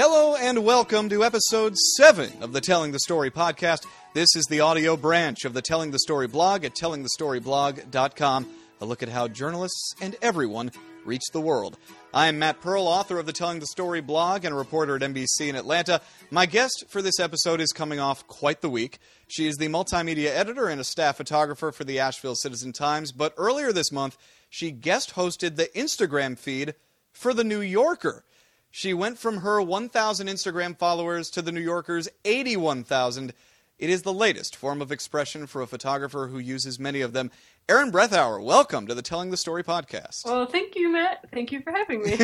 Hello and welcome to episode 7 of the Telling the Story podcast. This is the audio branch of the Telling the Story blog at tellingthestoryblog.com. A look at how journalists and everyone reach the world. I am Matt Pearl, author of the Telling the Story blog and a reporter at NBC in Atlanta. My guest for this episode is coming off quite the week. She is the multimedia editor and a staff photographer for the Asheville Citizen Times, but earlier this month, she guest hosted the Instagram feed for The New Yorker. She went from her 1,000 Instagram followers to the New Yorker's 81,000. It is the latest form of expression for a photographer who uses many of them. Erin Brethauer, welcome to the Telling the Story podcast. Well, thank you, Matt. Thank you for having me.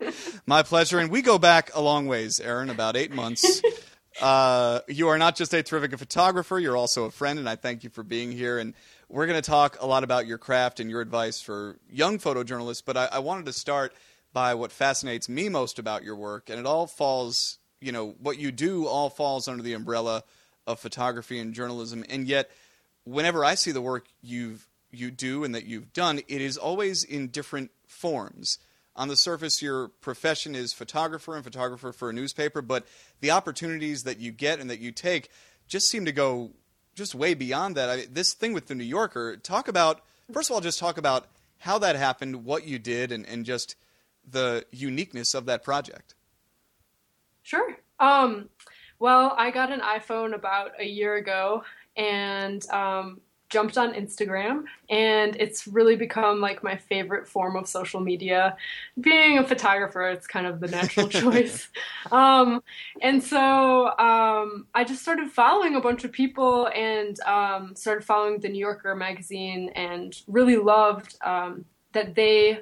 My pleasure. And we go back a long ways, Erin, about eight months. Uh, you are not just a terrific photographer, you're also a friend, and I thank you for being here. And we're going to talk a lot about your craft and your advice for young photojournalists, but I, I wanted to start by what fascinates me most about your work, and it all falls, you know, what you do all falls under the umbrella of photography and journalism, and yet whenever I see the work you've you do and that you've done, it is always in different forms. On the surface, your profession is photographer and photographer for a newspaper, but the opportunities that you get and that you take just seem to go just way beyond that. I this thing with the New Yorker, talk about first of all, just talk about how that happened, what you did, and, and just the uniqueness of that project. Sure. Um, well, I got an iPhone about a year ago and um, jumped on Instagram, and it's really become like my favorite form of social media. Being a photographer, it's kind of the natural choice. Um, and so um, I just started following a bunch of people and um, started following the New Yorker magazine, and really loved um, that they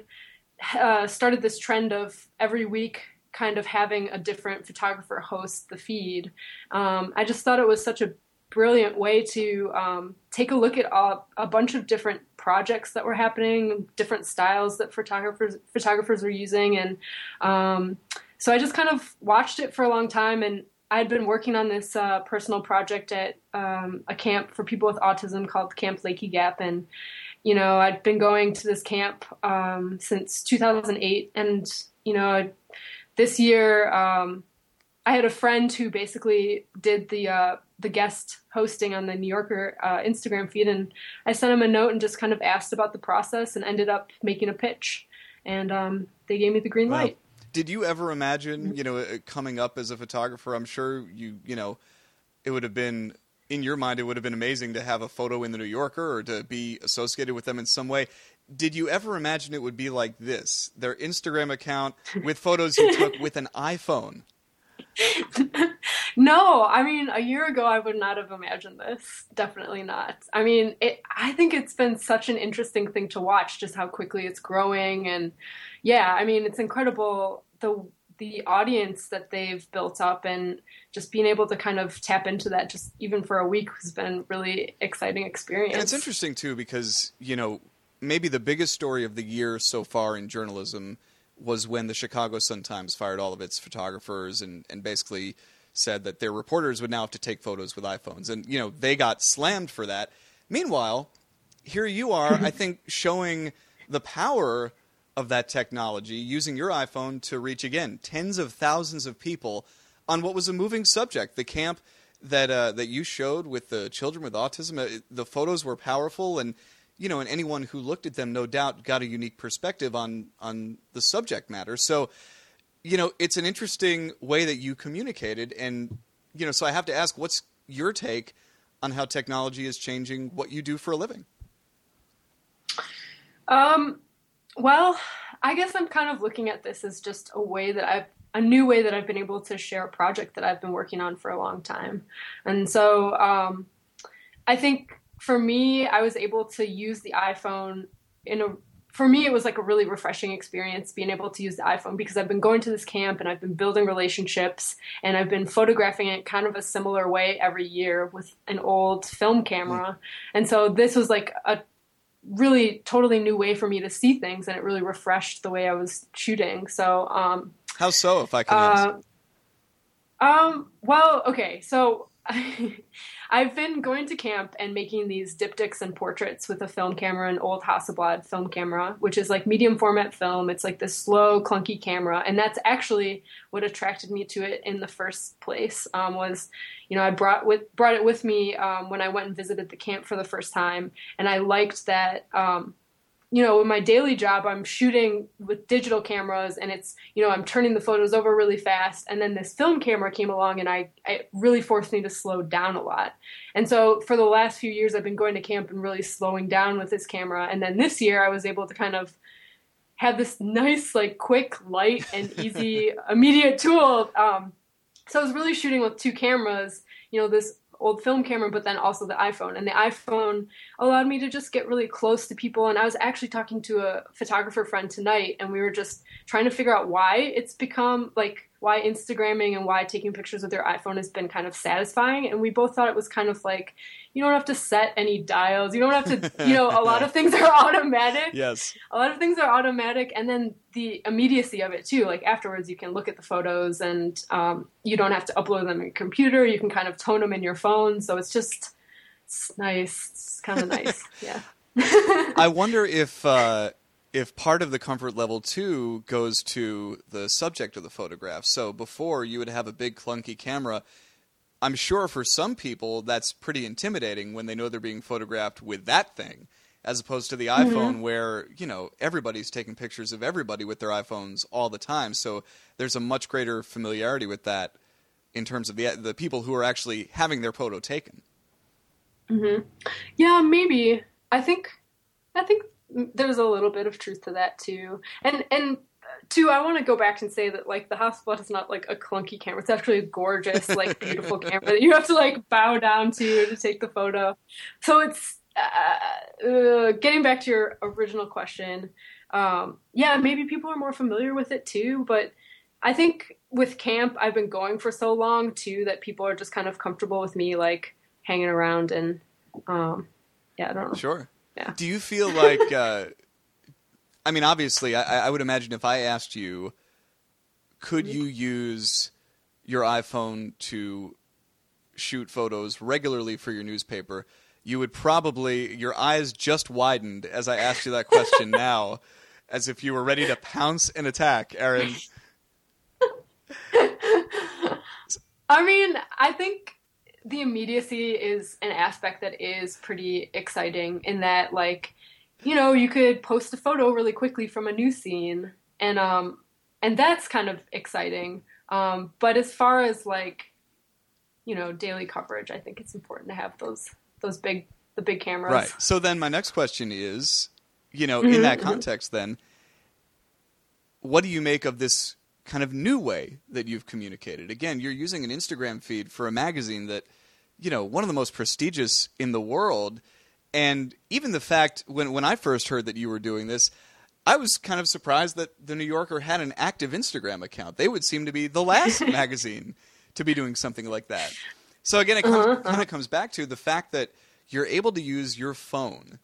uh, started this trend of every week kind of having a different photographer host the feed. Um, I just thought it was such a brilliant way to um, take a look at a, a, bunch of different projects that were happening, different styles that photographers photographers were using, and um, so I just kind of watched it for a long time. And I had been working on this uh, personal project at um, a camp for people with autism called Camp Lakey Gap, and you know I'd been going to this camp um, since 2008, and you know this year. Um, I had a friend who basically did the uh, the guest hosting on the New Yorker uh, Instagram feed, and I sent him a note and just kind of asked about the process, and ended up making a pitch, and um, they gave me the green light. Did you ever imagine, you know, uh, coming up as a photographer? I'm sure you, you know, it would have been in your mind. It would have been amazing to have a photo in the New Yorker or to be associated with them in some way. Did you ever imagine it would be like this? Their Instagram account with photos you took with an iPhone. no, I mean, a year ago, I would not have imagined this. Definitely not. I mean, it, I think it's been such an interesting thing to watch, just how quickly it's growing, and yeah, I mean, it's incredible the the audience that they've built up, and just being able to kind of tap into that, just even for a week, has been really exciting experience. And it's interesting too because you know maybe the biggest story of the year so far in journalism was when the Chicago Sun Times fired all of its photographers and, and basically said that their reporters would now have to take photos with iPhones. And, you know, they got slammed for that. Meanwhile, here you are, I think, showing the power of that technology, using your iPhone to reach, again, tens of thousands of people on what was a moving subject. The camp that, uh, that you showed with the children with autism, uh, the photos were powerful and you know, and anyone who looked at them, no doubt, got a unique perspective on on the subject matter. So, you know, it's an interesting way that you communicated, and you know, so I have to ask, what's your take on how technology is changing what you do for a living? Um, well, I guess I'm kind of looking at this as just a way that I've a new way that I've been able to share a project that I've been working on for a long time, and so um, I think for me, I was able to use the iPhone in a for me, it was like a really refreshing experience being able to use the iPhone because I've been going to this camp and I've been building relationships and I've been photographing it kind of a similar way every year with an old film camera. And so this was like a really totally new way for me to see things and it really refreshed the way I was shooting. So, um, how so, if I can uh, Um, well, okay. So I've been going to camp and making these diptychs and portraits with a film camera, an old Hasselblad film camera, which is like medium format film. It's like this slow, clunky camera, and that's actually what attracted me to it in the first place. Um, was you know I brought with brought it with me um, when I went and visited the camp for the first time, and I liked that. Um, you know, in my daily job, I'm shooting with digital cameras and it's, you know, I'm turning the photos over really fast. And then this film camera came along and I, it really forced me to slow down a lot. And so for the last few years, I've been going to camp and really slowing down with this camera. And then this year, I was able to kind of have this nice, like, quick, light, and easy, immediate tool. Um, so I was really shooting with two cameras, you know, this old film camera, but then also the iPhone. And the iPhone allowed me to just get really close to people. And I was actually talking to a photographer friend tonight, and we were just trying to figure out why it's become like why Instagramming and why taking pictures with your iPhone has been kind of satisfying. And we both thought it was kind of like you don't have to set any dials. You don't have to, you know, a lot of things are automatic. Yes. A lot of things are automatic. And then the immediacy of it too. Like afterwards, you can look at the photos and um, you don't have to upload them in your computer. You can kind of tone them in your phone. So it's just, it's nice. It's kind of nice. Yeah. I wonder if, uh, if part of the comfort level too goes to the subject of the photograph. So before you would have a big clunky camera. I'm sure for some people that's pretty intimidating when they know they're being photographed with that thing, as opposed to the mm-hmm. iPhone where you know everybody's taking pictures of everybody with their iPhones all the time. So there's a much greater familiarity with that in terms of the the people who are actually having their photo taken. Mm-hmm. Yeah, maybe. I think I think there's a little bit of truth to that too. And and two, I want to go back and say that like the Hasselblad is not like a clunky camera. It's actually a gorgeous, like beautiful camera that you have to like bow down to to take the photo. So it's uh, uh, getting back to your original question. Um, yeah, maybe people are more familiar with it too, but I think with camp, I've been going for so long too that people are just kind of comfortable with me like hanging around and um, yeah, I don't know. Sure. Do you feel like uh, I mean, obviously, I, I would imagine if I asked you, could you use your iPhone to shoot photos regularly for your newspaper? You would probably your eyes just widened as I asked you that question now, as if you were ready to pounce and attack, Erin. I mean, I think the immediacy is an aspect that is pretty exciting in that like you know, you could post a photo really quickly from a new scene, and um, and that's kind of exciting. Um, but as far as like, you know, daily coverage, I think it's important to have those those big the big cameras. Right. So then my next question is, you know, in that mm-hmm. context, then, what do you make of this kind of new way that you've communicated? Again, you're using an Instagram feed for a magazine that, you know, one of the most prestigious in the world and even the fact when when I first heard that you were doing this, I was kind of surprised that the New Yorker had an active Instagram account. They would seem to be the last magazine to be doing something like that. So again, it uh-huh, kind of uh-huh. comes back to the fact that you're able to use your phone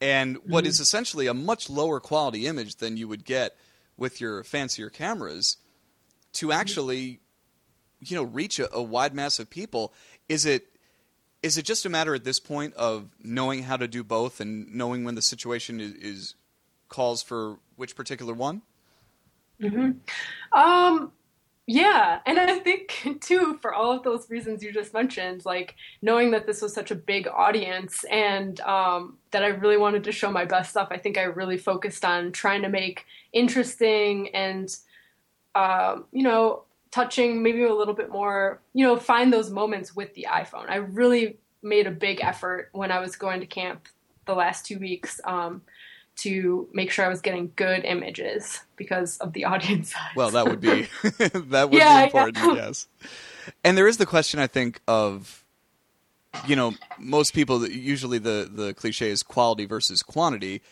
and what mm-hmm. is essentially a much lower quality image than you would get with your fancier cameras to actually you know reach a, a wide mass of people is it is it just a matter at this point of knowing how to do both and knowing when the situation is, is calls for which particular one? Mm-hmm. Um, yeah, and I think too for all of those reasons you just mentioned, like knowing that this was such a big audience and um, that I really wanted to show my best stuff. I think I really focused on trying to make interesting and uh, you know touching maybe a little bit more, you know, find those moments with the iPhone. I really made a big effort when I was going to camp the last two weeks um, to make sure I was getting good images because of the audience size. Well, that would be that would yeah, be important, yeah. yes. And there is the question I think of you know, most people usually the the cliche is quality versus quantity,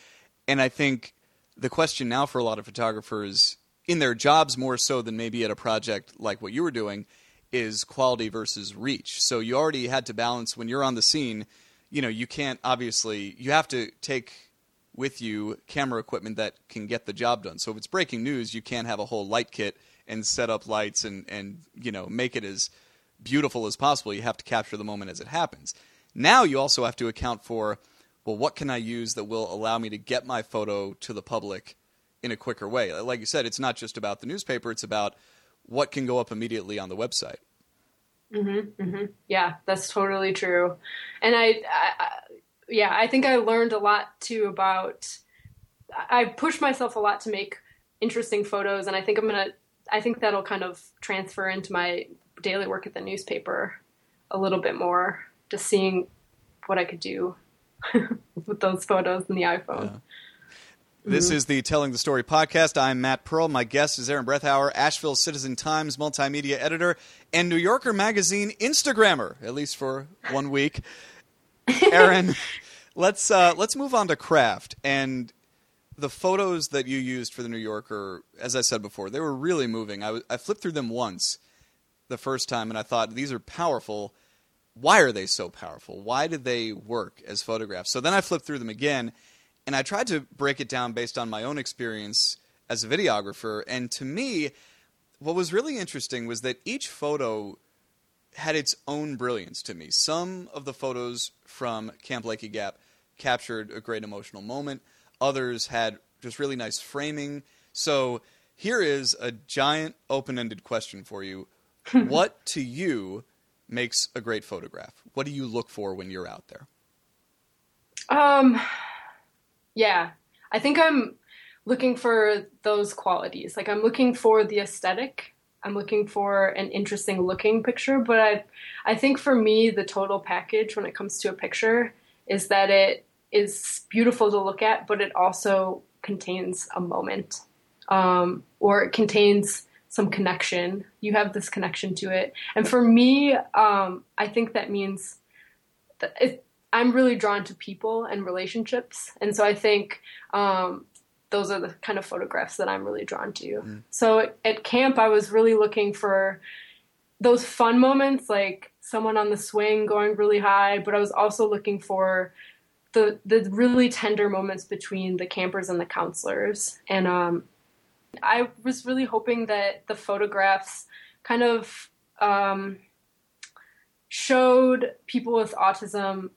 and I think the question now for a lot of photographers in their jobs more so than maybe at a project like what you were doing is quality versus reach. So you already had to balance when you're on the scene, you know, you can't obviously you have to take with you camera equipment that can get the job done. So if it's breaking news, you can't have a whole light kit and set up lights and and you know, make it as beautiful as possible. You have to capture the moment as it happens. Now you also have to account for, well, what can I use that will allow me to get my photo to the public in a quicker way? Like you said, it's not just about the newspaper; it's about what can go up immediately on the website. Mm-hmm, mm-hmm. Yeah, that's totally true. And I, I, yeah, I think I learned a lot too about. I pushed myself a lot to make interesting photos, and I think I'm gonna. I think that'll kind of transfer into my daily work at the newspaper a little bit more, just seeing what I could do with those photos in the iPhone. Yeah. This mm-hmm. is the Telling the Story podcast. I'm Matt Pearl. My guest is Erin Brethauer, Asheville Citizen Times multimedia editor and New Yorker Magazine Instagrammer, at least for one week. Erin, let's uh, let's move on to craft and the photos that you used for the New Yorker. As I said before, they were really moving. I, w- I flipped through them once, the first time, and I thought these are powerful. Why are they so powerful? Why did they work as photographs? So then I flipped through them again and I tried to break it down based on my own experience as a videographer. And to me, what was really interesting was that each photo had its own brilliance to me. Some of the photos from Camp Lakey Gap captured a great emotional moment, others had just really nice framing. So here is a giant open ended question for you. what to you makes a great photograph? What do you look for when you're out there? Um, yeah. I think I'm looking for those qualities. Like I'm looking for the aesthetic. I'm looking for an interesting looking picture, but I I think for me the total package when it comes to a picture is that it is beautiful to look at, but it also contains a moment. Um, or it contains some connection. You have this connection to it. And for me, um, I think that means that it, I'm really drawn to people and relationships, and so I think um, those are the kind of photographs that I'm really drawn to. Mm. So at camp, I was really looking for those fun moments, like someone on the swing going really high, but I was also looking for the the really tender moments between the campers and the counselors, and um, I was really hoping that the photographs kind of um, showed people with autism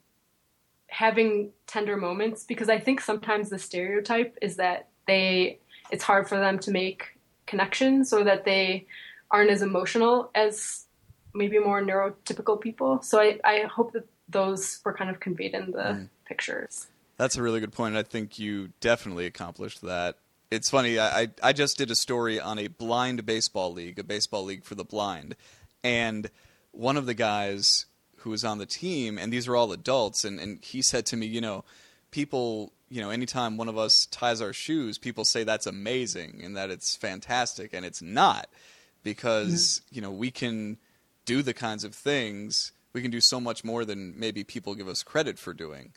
having tender moments because I think sometimes the stereotype is that they it's hard for them to make connections or that they aren't as emotional as maybe more neurotypical people. So I, I hope that those were kind of conveyed in the mm. Pictures. That's a really good point. I think you definitely accomplished that. It's funny. I, I just did a story on a blind baseball league, a baseball league for the blind, and one of the guys who was on the team, and these are all adults, and, and he said to me, you know, people, you know, anytime one of us ties our shoes, people say that's amazing and that it's fantastic, and it's not because mm-hmm. you know we can do the kinds of things we can do so much more than maybe people give us credit for doing.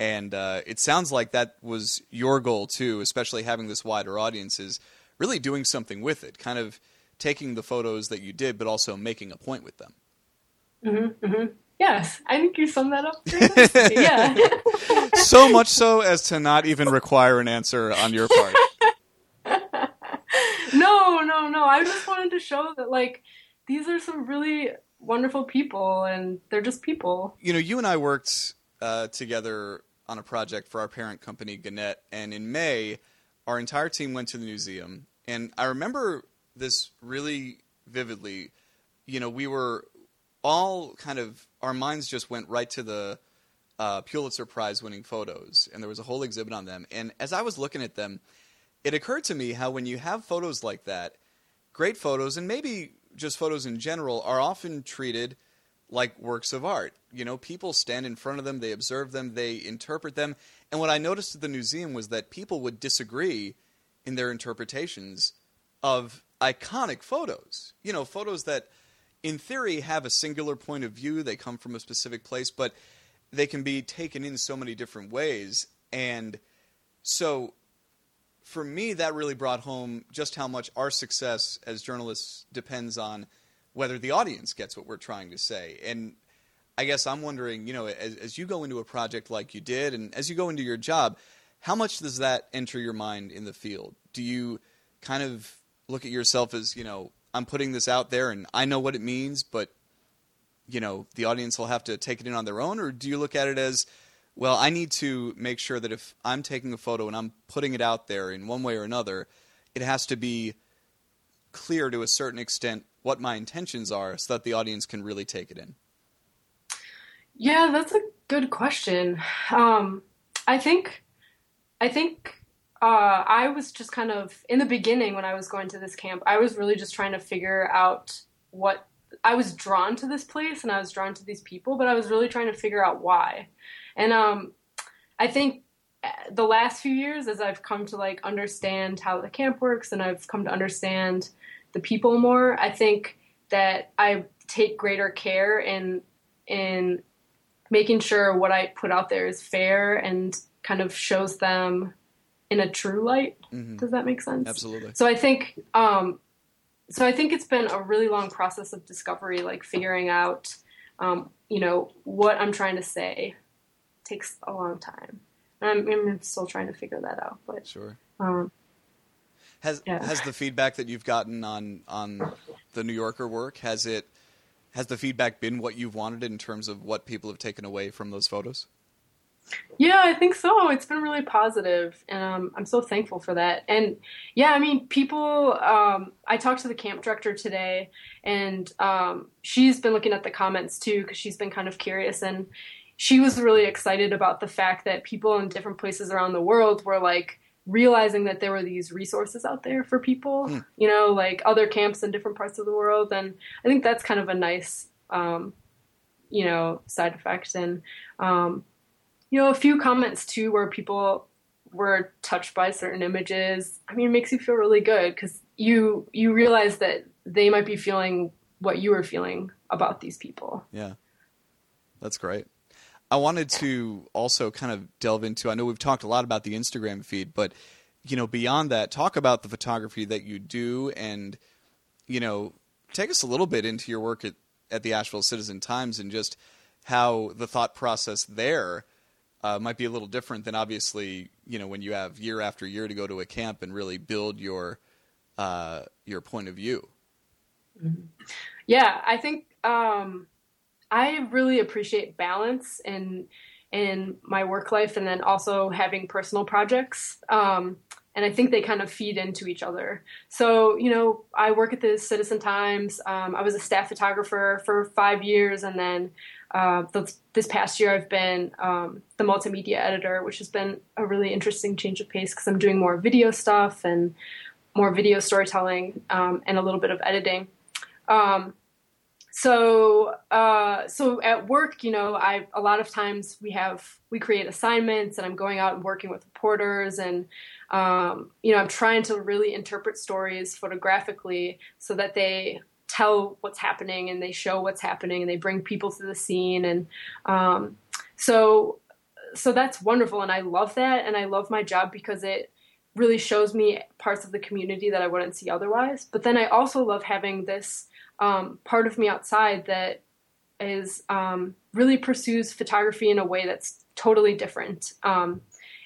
And uh, it sounds like that was your goal too, especially having this wider audience, is really doing something with it, kind of taking the photos that you did, but also making a point with them. Mm-hmm, mm-hmm. Yes, I think you summed that up. yeah. so much so as to not even require an answer on your part. no, no, no. I just wanted to show that, like, these are some really wonderful people, and they're just people. You know, you and I worked uh, together on a project for our parent company, Gannett, and in May, our entire team went to the museum, and I remember this really vividly. You know, we were all kind of our minds just went right to the uh, Pulitzer Prize winning photos, and there was a whole exhibit on them. And as I was looking at them, it occurred to me how when you have photos like that, great photos, and maybe just photos in general, are often treated like works of art. You know, people stand in front of them, they observe them, they interpret them. And what I noticed at the museum was that people would disagree in their interpretations of iconic photos. You know, photos that in theory, have a singular point of view. They come from a specific place, but they can be taken in so many different ways. And so, for me, that really brought home just how much our success as journalists depends on whether the audience gets what we're trying to say. And I guess I'm wondering, you know, as, as you go into a project like you did, and as you go into your job, how much does that enter your mind in the field? Do you kind of look at yourself as, you know, I'm putting this out there and I know what it means, but you know the audience will have to take it in on their own, or do you look at it as well, I need to make sure that if I'm taking a photo and I'm putting it out there in one way or another, it has to be clear to a certain extent what my intentions are so that the audience can really take it in. Yeah, that's a good question. Um, I think, I think uh, I was just kind of in the beginning when I was going to this camp. I was really just trying to figure out what I was drawn to this place and I was drawn to these people, but I was really trying to figure out why. And um, I think the last few years, as I've come to like understand how the camp works and I've come to understand the people more, I think that I take greater care in in making sure what I put out there is fair and kind of shows them in a true light. Mm-hmm. Does that make sense? Absolutely. So I think um, so I think it's been a really long process of discovery, like figuring out, um, you know, what I'm trying to say takes a long time. I'm, I'm, still trying to figure that out. But sure. Um, has yeah. has the feedback that you've gotten on on the New Yorker work has it has the feedback been what you've wanted in terms of what people have taken away from those photos? Yeah, I think so. It's been really positive, and um, I'm so thankful for that. And yeah, I mean, people. Um, I talked to the camp director today, and um, she's been looking at the comments too because she's been kind of curious. And she was really excited about the fact that people in different places around the world were like realizing that there were these resources out there for people, mm. you know, like other camps in different parts of the world. And I think that's kind of a nice, um, you know, side effect. And, um, you know, a few comments too where people were touched by certain images. I mean, it makes you feel really good because you you realize that they might be feeling what you were feeling about these people. Yeah, that's great. I wanted to also kind of delve into. I know we've talked a lot about the Instagram feed, but you know, beyond that, talk about the photography that you do, and you know, take us a little bit into your work at at the Asheville Citizen Times and just how the thought process there uh, might be a little different than obviously you know when you have year after year to go to a camp and really build your uh, your point of view. Mm-hmm. Yeah, I think um, I really appreciate balance in in my work life, and then also having personal projects. Um, and I think they kind of feed into each other. So, you know, I work at the Citizen Times. Um, I was a staff photographer for five years, and then uh, this, this, past year I've been um, the multimedia editor, which has been a really interesting change of pace because I'm doing more video stuff and more video storytelling um, and a little bit of editing. Um, so uh, so at work you know i a lot of times we have we create assignments and i'm going out and working with reporters and um, you know i'm trying to really interpret stories photographically so that they tell what's happening and they show what's happening and they bring people to the scene and um, so so that's wonderful and i love that and i love my job because it really shows me parts of the community that i wouldn't see otherwise but then i also love having this um, part of me outside that is um, really pursues photography in a way that's totally different um,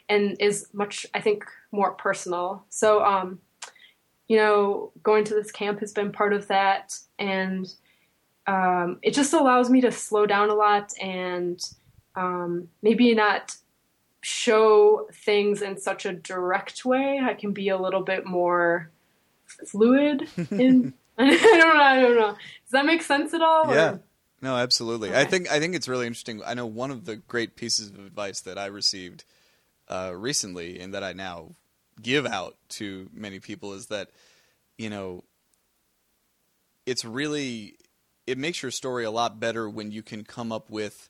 and is much, I think, more personal. So, um, you know, going to this camp has been part of that, and um, it just allows me to slow down a lot and um, maybe not show things in such a direct way. I can be a little bit more fluid in I don't know. I don't know. Does that make sense at all? Yeah. Or? No, absolutely. Okay. I think I think it's really interesting. I know one of the great pieces of advice that I received uh, recently, and that I now give out to many people, is that you know it's really it makes your story a lot better when you can come up with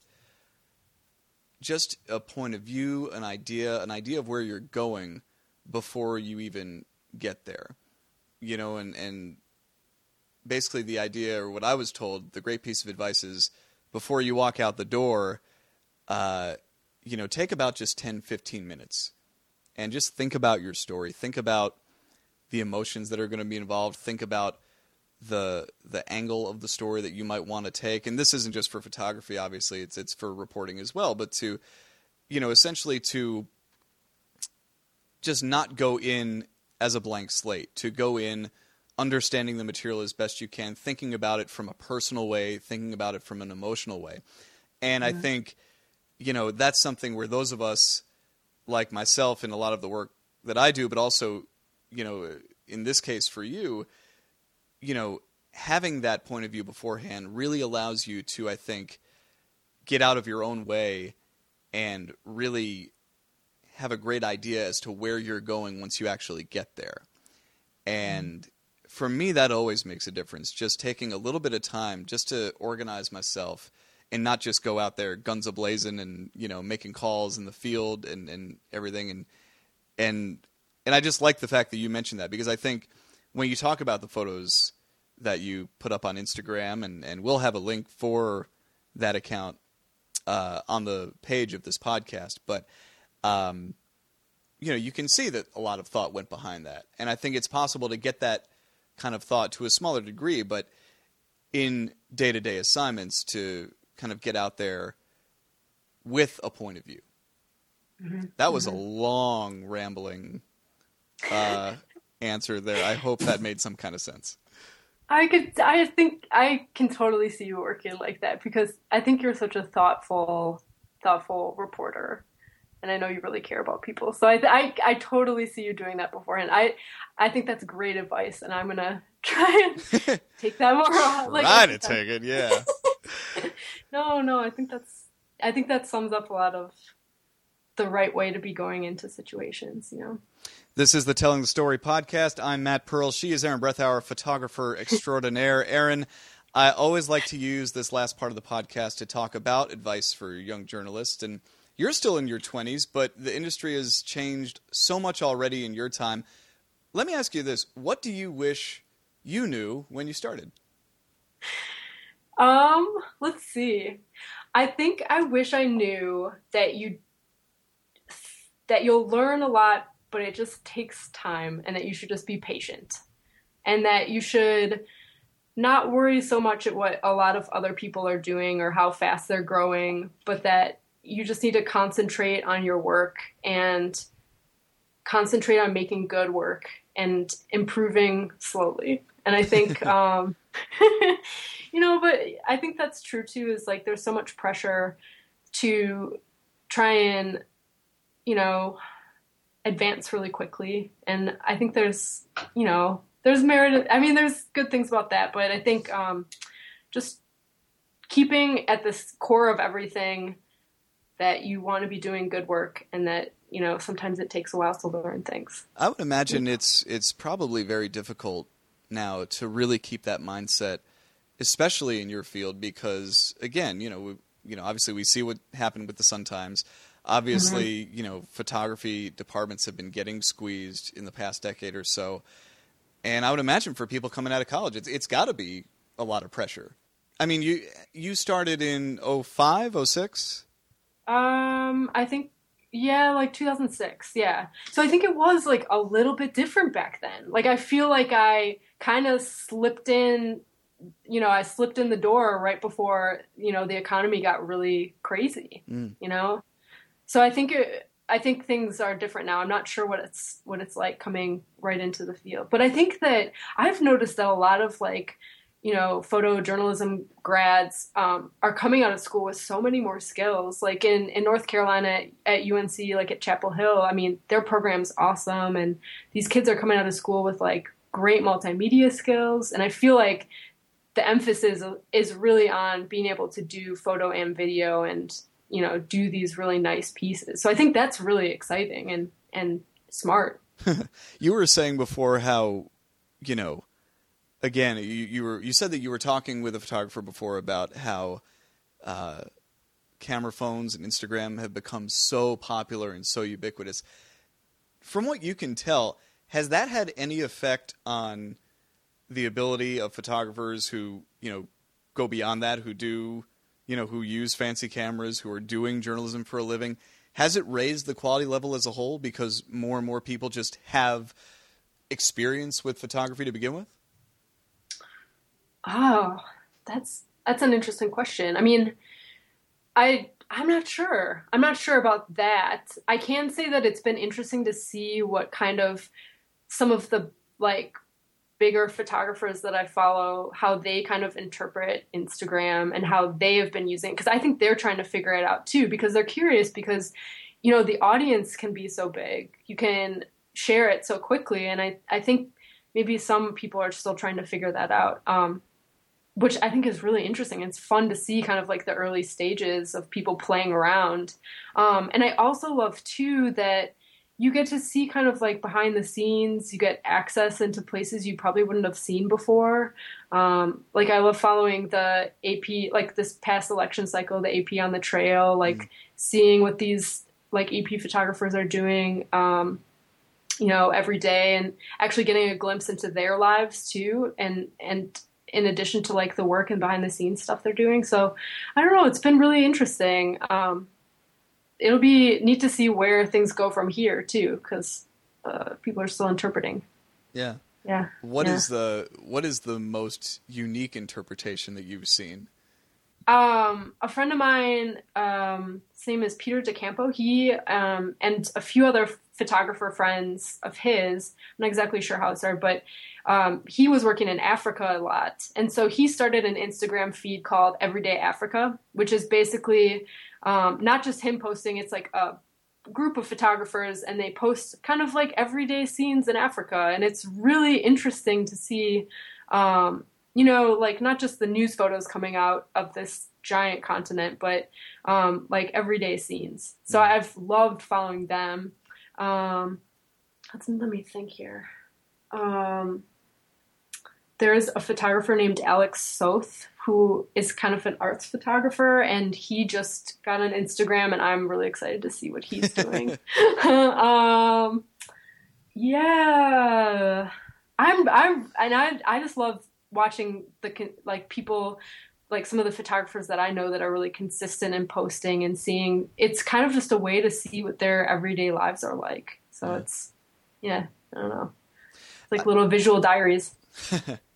just a point of view, an idea, an idea of where you're going before you even get there. You know, and and basically the idea, or what I was told, the great piece of advice is before you walk out the door, uh, you know, take about just 10, 15 minutes and just think about your story. Think about the emotions that are going to be involved. Think about the the angle of the story that you might want to take. And this isn't just for photography, obviously. It's it's for reporting as well. But to, you know, essentially to just not go in as a blank slate. To go in understanding the material as best you can, thinking about it from a personal way, thinking about it from an emotional way. And mm-hmm. I think, you know, that's something where those of us, like myself in a lot of the work that I do, but also, you know, in this case for you, you know, having that point of view beforehand really allows you to, I think, get out of your own way and really have a great idea as to where you're going once you actually get there. And for me, that always makes a difference. Just taking a little bit of time just to organize myself and not just go out there guns a blazing and you know making calls in the field and, and everything and and and I just like the fact that you mentioned that because I think when you talk about the photos that you put up on Instagram and and we'll have a link for that account uh, on the page of this podcast, but um, you know, you can see that a lot of thought went behind that, and I think it's possible to get that kind of thought to a smaller degree, but in day to day assignments to kind of get out there with a point of view. Mm-hmm. That was mm-hmm. a long, rambling uh, answer there. I hope that made some kind of sense. I could. I think I can totally see you working like that because I think you're such a thoughtful, thoughtful reporter, and I know you really care about people. So I, I, I totally see you doing that beforehand. I, I think that's great advice, and I'm gonna try and take that more on. Like, try to take it, yeah. no, no, I think that's. I think that sums up a lot of the right way to be going into situations. You know. This is the Telling the Story podcast. I'm Matt Pearl. She is Erin Brethauer, photographer extraordinaire. Erin, I always like to use this last part of the podcast to talk about advice for young journalists. And you're still in your 20s, but the industry has changed so much already in your time. Let me ask you this What do you wish you knew when you started? Um, let's see. I think I wish I knew that you that you'll learn a lot but it just takes time and that you should just be patient and that you should not worry so much at what a lot of other people are doing or how fast they're growing, but that you just need to concentrate on your work and concentrate on making good work and improving slowly. And I think, um, you know, but I think that's true too, is like there's so much pressure to try and, you know, advance really quickly. And I think there's, you know, there's merit. I mean, there's good things about that, but I think um, just keeping at the core of everything that you want to be doing good work and that you know sometimes it takes a while to learn things i would imagine it's it's probably very difficult now to really keep that mindset especially in your field because again you know we, you know obviously we see what happened with the sun times Obviously, mm-hmm. you know, photography departments have been getting squeezed in the past decade or so. And I would imagine for people coming out of college, it's, it's got to be a lot of pressure. I mean, you you started in 05, 06? Um, I think yeah, like 2006. Yeah. So I think it was like a little bit different back then. Like I feel like I kind of slipped in you know, I slipped in the door right before, you know, the economy got really crazy, mm. you know? So I think it, I think things are different now. I'm not sure what it's what it's like coming right into the field, but I think that I've noticed that a lot of like you know photojournalism grads um, are coming out of school with so many more skills. Like in in North Carolina at UNC, like at Chapel Hill, I mean their program's awesome, and these kids are coming out of school with like great multimedia skills, and I feel like the emphasis is really on being able to do photo and video and you know do these really nice pieces. So i think that's really exciting and and smart. You were saying before how you know again you, you were you said that you were talking with a photographer before about how uh, camera phones and instagram have become so popular and so ubiquitous. From what you can tell has that had any effect on the ability of photographers who you know go beyond that who do you know, who use fancy cameras, who are doing journalism for a living, has it raised the quality level as a whole because more and more people just have experience with photography to begin with? Oh, that's that's an interesting question. I mean, I I'm not sure. I'm not sure about that. I can say that it's been interesting to see what kind of some of the like bigger photographers that I follow how they kind of interpret Instagram and how they have been using because I think they're trying to figure it out too because they're curious because you know the audience can be so big you can share it so quickly and I I think maybe some people are still trying to figure that out um, which I think is really interesting. It's fun to see kind of like the early stages of people playing around. Um, and I also love too that you get to see kind of like behind the scenes. You get access into places you probably wouldn't have seen before. Um, like I love following the AP, like this past election cycle, the AP on the trail, like mm. seeing what these like AP photographers are doing. Um, you know, every day, and actually getting a glimpse into their lives too, and and in addition to like the work and behind the scenes stuff they're doing. So I don't know, it's been really interesting. Um, it'll be neat to see where things go from here too, because uh, people are still interpreting. Yeah. Yeah. What yeah. is the what is the most unique interpretation that you've seen? Um, a friend of mine, um, his name is Peter DiCampo. He um, and a few other photographer friends of his. I'm not exactly sure how it started, but um, he was working in Africa a lot, and so he started an Instagram feed called Everyday Africa, which is basically um, not just him posting, it's like a group of photographers and they post kind of like everyday scenes in Africa. And it's really interesting to see, um, you know, like not just the news photos coming out of this giant continent, but um, like everyday scenes. So mm. I've loved following them. Um, let's, let me think here. Um, there's a photographer named Alex Soth who is kind of an arts photographer and he just got an Instagram and I'm really excited to see what he's doing. um, yeah, I'm I'm and I I just love watching the like people like some of the photographers that I know that are really consistent in posting and seeing it's kind of just a way to see what their everyday lives are like. So it's yeah, I don't know. It's like little visual diaries.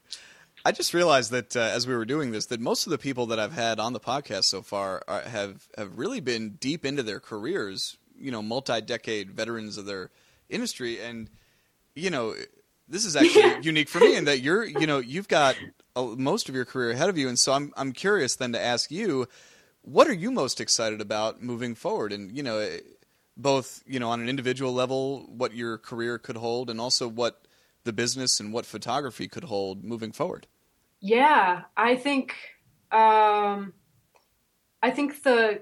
I just realized that uh, as we were doing this, that most of the people that I've had on the podcast so far are, have have really been deep into their careers. You know, multi-decade veterans of their industry, and you know, this is actually unique for me in that you're, you know, you've got a, most of your career ahead of you, and so I'm I'm curious then to ask you, what are you most excited about moving forward, and you know, both you know on an individual level, what your career could hold, and also what the business and what photography could hold moving forward. Yeah, I think um, I think the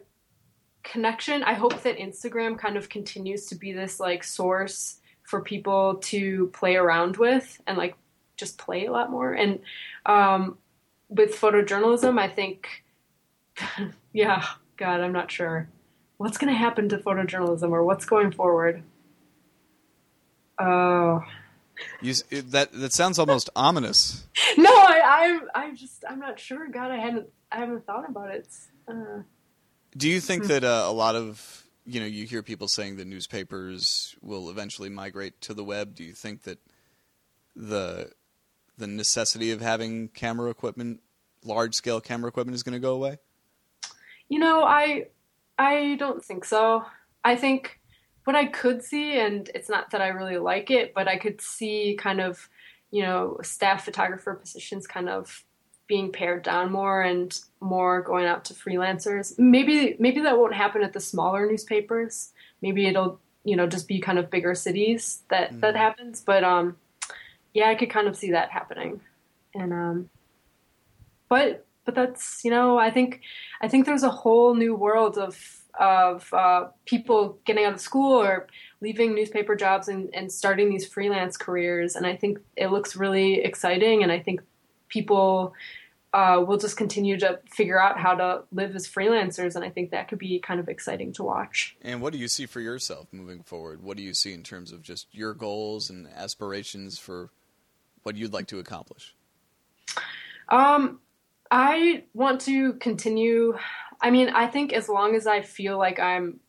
connection. I hope that Instagram kind of continues to be this like source for people to play around with and like just play a lot more. And um, with photojournalism, I think, yeah, God, I'm not sure what's going to happen to photojournalism or what's going forward. Oh. You, that that sounds almost ominous. No, I, I'm I'm just I'm not sure. God, I hadn't I haven't thought about it. Uh, Do you think hmm. that uh, a lot of you know you hear people saying that newspapers will eventually migrate to the web? Do you think that the the necessity of having camera equipment, large scale camera equipment, is going to go away? You know, I I don't think so. I think what I could see, and it's not that I really like it, but I could see kind of, you know, staff photographer positions kind of being pared down more and more going out to freelancers. Maybe maybe that won't happen at the smaller newspapers. Maybe it'll you know just be kind of bigger cities that mm. that happens. But um, yeah, I could kind of see that happening. And um, but but that's you know I think I think there's a whole new world of of uh, people getting out of school or leaving newspaper jobs and, and starting these freelance careers. And I think it looks really exciting. And I think people uh, will just continue to figure out how to live as freelancers. And I think that could be kind of exciting to watch. And what do you see for yourself moving forward? What do you see in terms of just your goals and aspirations for what you'd like to accomplish? Um, I want to continue I mean, I think as long as I feel like I'm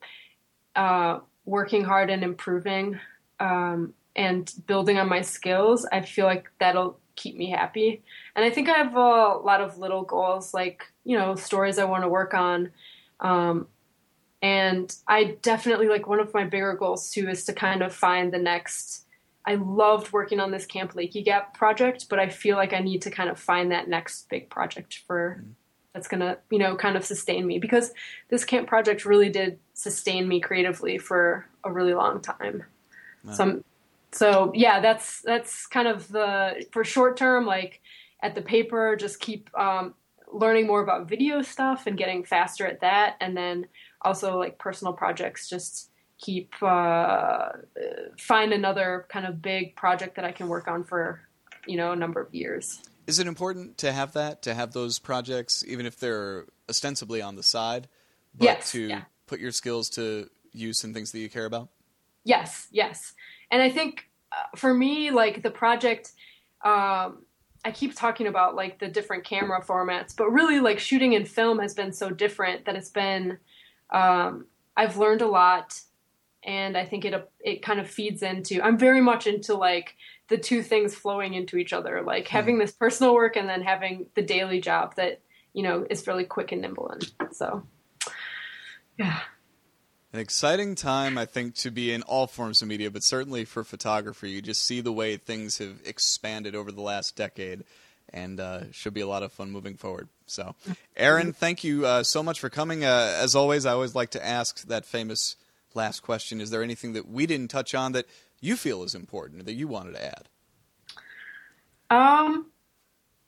uh, working hard and improving um, and building on my skills, I feel like that'll keep me happy. And I think I have a lot of little goals, like, you know, stories I want to work on. Um, and I definitely like one of my bigger goals too is to kind of find the next I loved working on this Camp Lakey Gap project, but I feel like I need to kind of find that next big project for mm. That's gonna, you know, kind of sustain me because this camp project really did sustain me creatively for a really long time. Wow. So, I'm, so yeah, that's that's kind of the for short term, like at the paper, just keep um, learning more about video stuff and getting faster at that, and then also like personal projects, just keep uh, find another kind of big project that I can work on for you know a number of years. Is it important to have that to have those projects, even if they're ostensibly on the side, but yes, to yeah. put your skills to use in things that you care about? Yes, yes, and I think uh, for me, like the project. Um, I keep talking about like the different camera formats, but really like shooting in film has been so different that it's been um, I've learned a lot and I think it it kind of feeds into. I'm very much into like the two things flowing into each other, like hmm. having this personal work and then having the daily job that you know is really quick and nimble. And so, yeah. An exciting time, I think, to be in all forms of media, but certainly for photography. You just see the way things have expanded over the last decade, and uh, should be a lot of fun moving forward. So, Erin, thank you uh, so much for coming. Uh, as always, I always like to ask that famous last question. Is there anything that we didn't touch on that you feel is important that you wanted to add? Um,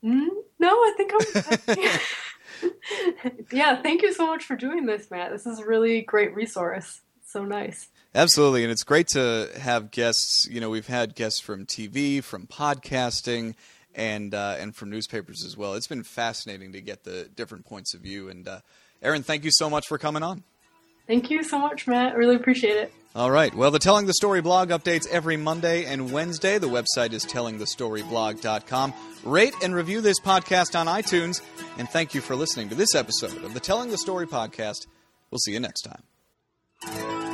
no, I think I'm. yeah, thank you so much for doing this, Matt. This is a really great resource. so nice. Absolutely, and it's great to have guests. You know, we've had guests from TV, from podcasting, and uh, and from newspapers as well. It's been fascinating to get the different points of view. And uh, Erin, thank you so much for coming on. Thank you so much, Matt. Really appreciate it. All right. Well, the Telling the Story blog updates every Monday and Wednesday. The website is tellingthestoryblog.com. Rate and review this podcast on iTunes. And thank you for listening to this episode of the Telling the Story podcast. We'll see you next time.